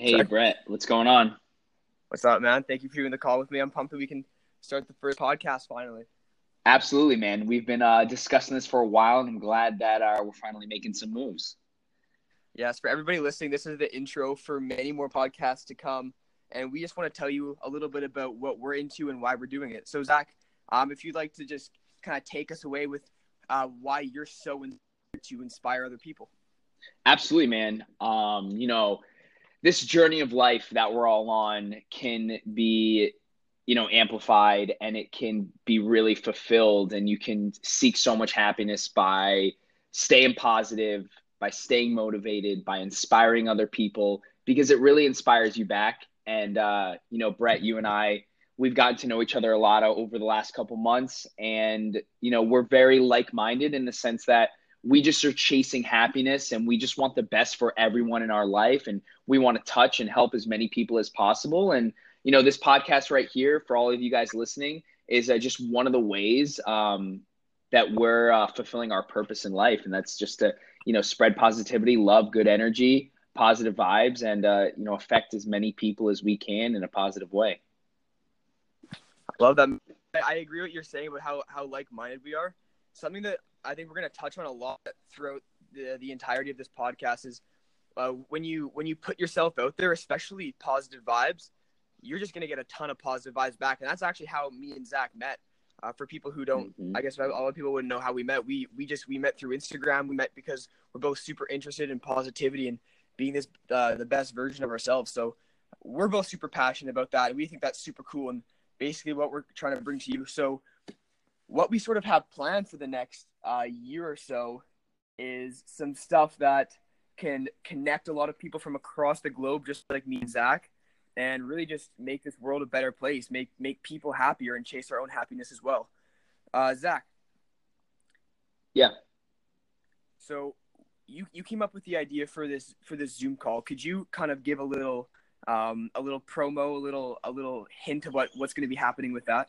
Hey, Sorry. Brett, what's going on? What's up, man? Thank you for doing the call with me. I'm pumped that we can start the first podcast finally. Absolutely, man. We've been uh, discussing this for a while, and I'm glad that uh, we're finally making some moves. Yes, for everybody listening, this is the intro for many more podcasts to come, and we just want to tell you a little bit about what we're into and why we're doing it. So, Zach, um, if you'd like to just kind of take us away with uh, why you're so inspired to inspire other people. Absolutely, man. Um, you know, this journey of life that we're all on can be you know amplified and it can be really fulfilled and you can seek so much happiness by staying positive by staying motivated by inspiring other people because it really inspires you back. And uh, you know brett you and i we've gotten to know each other a lot over the last couple months and you know we're very like-minded in the sense that we just are chasing happiness and we just want the best for everyone in our life and we want to touch and help as many people as possible. And you know this podcast right here for all of you guys listening is uh, just one of the ways um, that we're uh, fulfilling our purpose in life. And that's just to you know spread positivity love good energy positive vibes and uh, you know affect as many people as we can in a positive way. Love that. I agree what you're saying about how, how like-minded we are something that I think we're going to touch on a lot throughout the, the entirety of this podcast is uh, when you when you put yourself out there, especially positive vibes, you're just going to get a ton of positive vibes back, and that's actually how me and Zach met. Uh, for people who don't, mm-hmm. I guess a lot of people wouldn't know how we met. We we just we met through Instagram. We met because we're both super interested in positivity and being this uh, the best version of ourselves. So we're both super passionate about that, and we think that's super cool. And basically, what we're trying to bring to you. So what we sort of have planned for the next uh, year or so is some stuff that can connect a lot of people from across the globe, just like me and Zach, and really just make this world a better place, make make people happier, and chase our own happiness as well. Uh, Zach. Yeah. So you you came up with the idea for this for this Zoom call. Could you kind of give a little um, a little promo, a little a little hint of what what's going to be happening with that?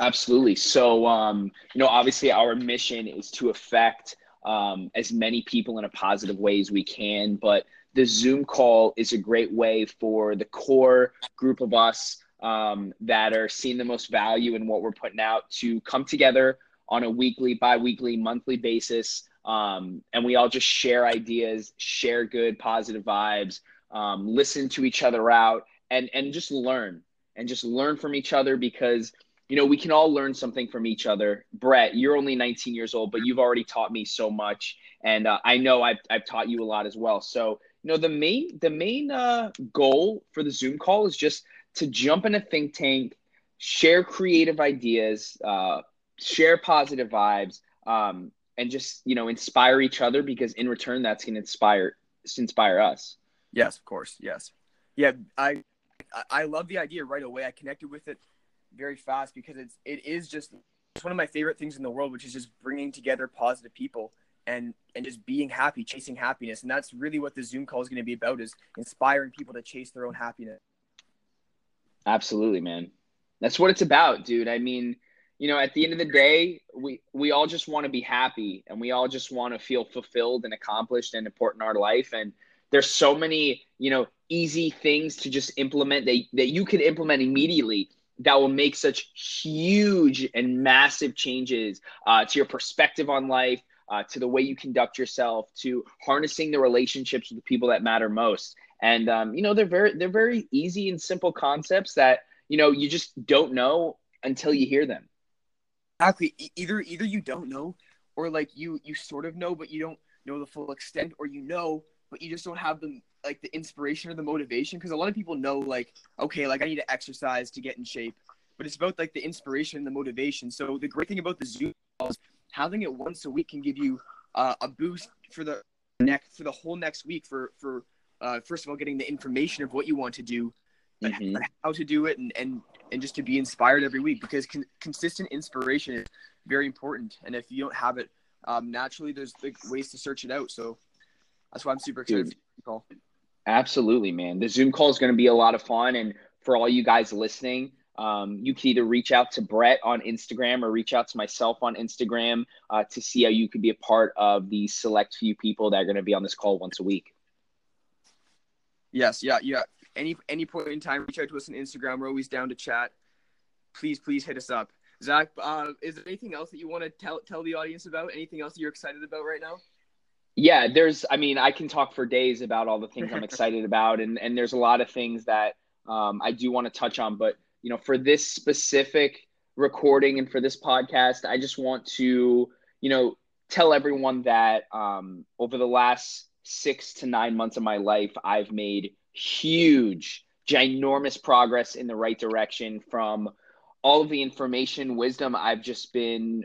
Absolutely. So, um, you know, obviously our mission is to affect um, as many people in a positive way as we can. But the Zoom call is a great way for the core group of us um, that are seeing the most value in what we're putting out to come together on a weekly, bi weekly, monthly basis. Um, and we all just share ideas, share good, positive vibes, um, listen to each other out, and, and just learn and just learn from each other because you know, we can all learn something from each other. Brett, you're only 19 years old, but you've already taught me so much, and uh, I know I've I've taught you a lot as well. So, you know, the main the main uh, goal for the Zoom call is just to jump in a think tank, share creative ideas, uh, share positive vibes, um, and just you know inspire each other because in return, that's going to inspire inspire us. Yes, of course. Yes, yeah. I I love the idea right away. I connected with it very fast because it's it is just it's one of my favorite things in the world, which is just bringing together positive people and and just being happy, chasing happiness, and that's really what the Zoom call is going to be about: is inspiring people to chase their own happiness. Absolutely, man. That's what it's about, dude. I mean, you know, at the end of the day, we we all just want to be happy, and we all just want to feel fulfilled and accomplished and important in our life, and there's so many you know easy things to just implement that, that you can implement immediately that will make such huge and massive changes uh, to your perspective on life, uh, to the way you conduct yourself, to harnessing the relationships with the people that matter most. And um, you know, they're very they're very easy and simple concepts that you know you just don't know until you hear them. Exactly. Either either you don't know, or like you you sort of know, but you don't know the full extent, or you know, but you just don't have the like the inspiration or the motivation because a lot of people know like okay like i need to exercise to get in shape but it's about like the inspiration and the motivation so the great thing about the zoom calls having it once a week can give you uh, a boost for the next for the whole next week for for uh, first of all getting the information of what you want to do mm-hmm. how to do it and and and just to be inspired every week because con- consistent inspiration is very important and if you don't have it um, naturally there's like ways to search it out so that's why i'm super excited Dude. for the call Absolutely, man. The Zoom call is going to be a lot of fun. And for all you guys listening, um, you can either reach out to Brett on Instagram or reach out to myself on Instagram uh, to see how you could be a part of the select few people that are going to be on this call once a week. Yes, yeah, yeah. Any any point in time, reach out to us on Instagram. We're always down to chat. Please, please hit us up. Zach, uh, is there anything else that you want to tell tell the audience about? Anything else that you're excited about right now? Yeah, there's. I mean, I can talk for days about all the things I'm excited about, and and there's a lot of things that um, I do want to touch on. But you know, for this specific recording and for this podcast, I just want to you know tell everyone that um, over the last six to nine months of my life, I've made huge, ginormous progress in the right direction from all of the information, wisdom I've just been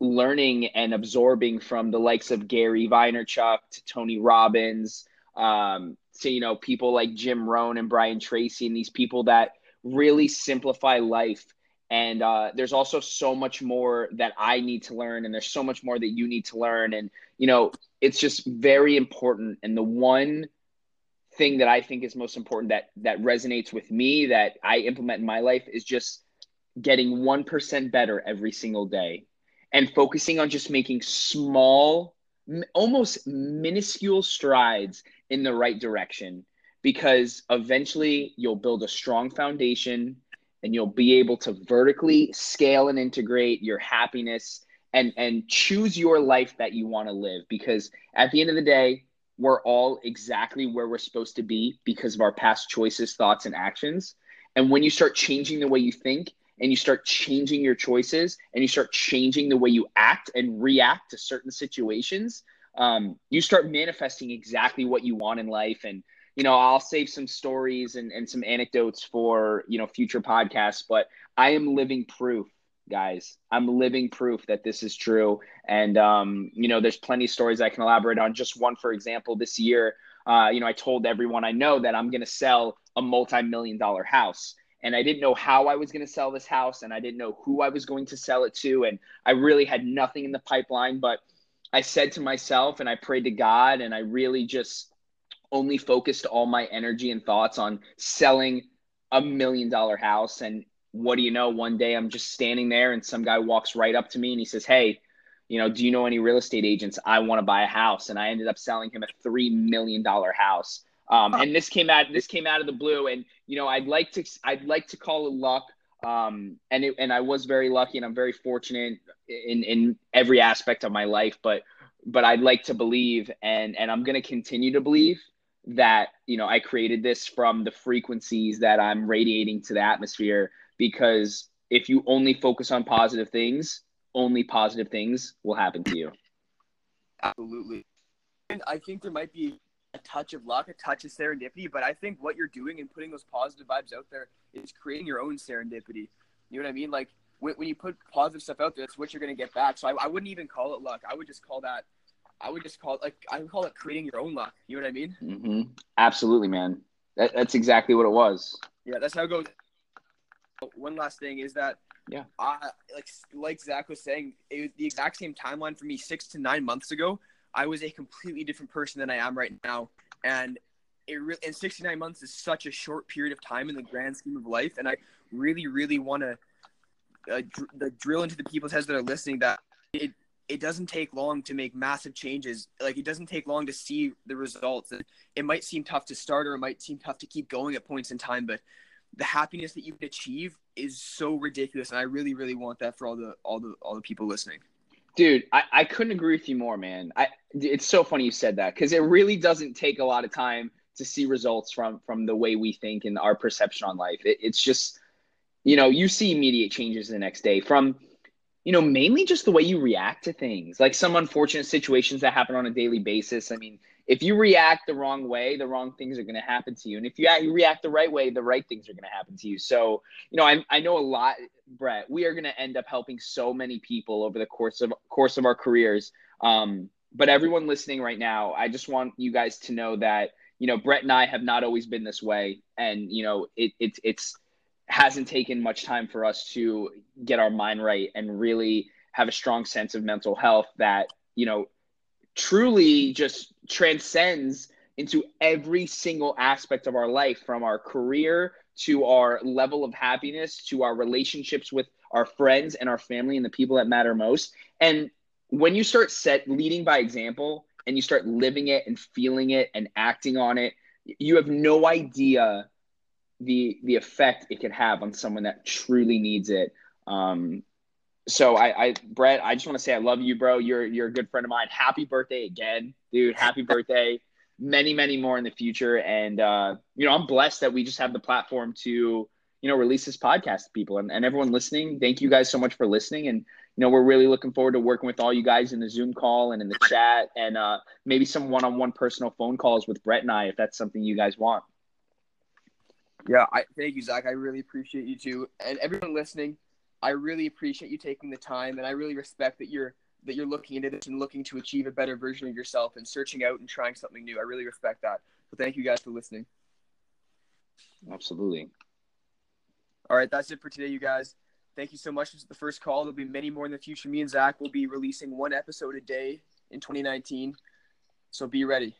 learning and absorbing from the likes of Gary Vaynerchuk to Tony Robbins, um, to you know people like Jim Rohn and Brian Tracy, and these people that really simplify life. And uh, there's also so much more that I need to learn, and there's so much more that you need to learn. And you know, it's just very important. And the one thing that I think is most important that that resonates with me that I implement in my life is just getting 1% better every single day and focusing on just making small, almost minuscule strides in the right direction because eventually you'll build a strong foundation and you'll be able to vertically scale and integrate your happiness and and choose your life that you want to live because at the end of the day we're all exactly where we're supposed to be because of our past choices thoughts and actions. And when you start changing the way you think and you start changing your choices and you start changing the way you act and react to certain situations, um, you start manifesting exactly what you want in life. And, you know, I'll save some stories and, and some anecdotes for, you know, future podcasts, but I am living proof guys. I'm living proof that this is true. And, um, you know, there's plenty of stories I can elaborate on. Just one, for example, this year, uh, you know, I told everyone I know that I'm going to sell a multi million dollar house and I didn't know how I was going to sell this house and I didn't know who I was going to sell it to and I really had nothing in the pipeline but I said to myself and I prayed to God and I really just only focused all my energy and thoughts on selling a million dollar house and what do you know one day I'm just standing there and some guy walks right up to me and he says hey you know do you know any real estate agents? I want to buy a house and I ended up selling him a 3 million dollar house um, and this came out this came out of the blue, and you know I'd like to I'd like to call it luck, um, and it, and I was very lucky, and I'm very fortunate in in every aspect of my life. But but I'd like to believe, and and I'm going to continue to believe that you know I created this from the frequencies that I'm radiating to the atmosphere. Because if you only focus on positive things, only positive things will happen to you. Absolutely, and I think there might be a touch of luck, a touch of serendipity. But I think what you're doing and putting those positive vibes out there is creating your own serendipity. You know what I mean? Like when, when you put positive stuff out there, that's what you're going to get back. So I, I wouldn't even call it luck. I would just call that. I would just call it like I would call it creating your own luck. You know what I mean? Mm-hmm. Absolutely, man. That, that's exactly what it was. Yeah, that's how it goes. One last thing is that yeah, I like like Zach was saying, it was the exact same timeline for me six to nine months ago. I was a completely different person than I am right now. And it re- and 69 months is such a short period of time in the grand scheme of life. And I really, really want to uh, dr- drill into the people's heads that are listening that it, it doesn't take long to make massive changes. Like it doesn't take long to see the results. It might seem tough to start or it might seem tough to keep going at points in time, but the happiness that you can achieve is so ridiculous. And I really, really want that for all the, all the, all the people listening. Dude, I, I couldn't agree with you more, man. I it's so funny you said that because it really doesn't take a lot of time to see results from from the way we think and our perception on life. It, it's just, you know, you see immediate changes the next day from, you know, mainly just the way you react to things, like some unfortunate situations that happen on a daily basis. I mean, if you react the wrong way, the wrong things are going to happen to you. And if you, you react the right way, the right things are going to happen to you. So, you know, I, I know a lot, Brett, we are going to end up helping so many people over the course of course of our careers. Um, but everyone listening right now, I just want you guys to know that, you know, Brett and I have not always been this way. And, you know, it, it it's hasn't taken much time for us to get our mind right and really have a strong sense of mental health that, you know, truly just transcends into every single aspect of our life from our career to our level of happiness to our relationships with our friends and our family and the people that matter most. And when you start set leading by example and you start living it and feeling it and acting on it you have no idea the the effect it could have on someone that truly needs it. Um, so I, I Brett, I just want to say I love you, bro. You're you're a good friend of mine. Happy birthday again, dude. Happy birthday. Many, many more in the future. And uh, you know, I'm blessed that we just have the platform to, you know, release this podcast to people and, and everyone listening. Thank you guys so much for listening. And you know, we're really looking forward to working with all you guys in the Zoom call and in the chat and uh, maybe some one-on-one personal phone calls with Brett and I if that's something you guys want. Yeah, I thank you, Zach. I really appreciate you too, and everyone listening. I really appreciate you taking the time, and I really respect that you're that you're looking into this and looking to achieve a better version of yourself and searching out and trying something new. I really respect that. So thank you guys for listening. Absolutely. All right, that's it for today, you guys. Thank you so much. This is the first call. There'll be many more in the future. Me and Zach will be releasing one episode a day in 2019. So be ready.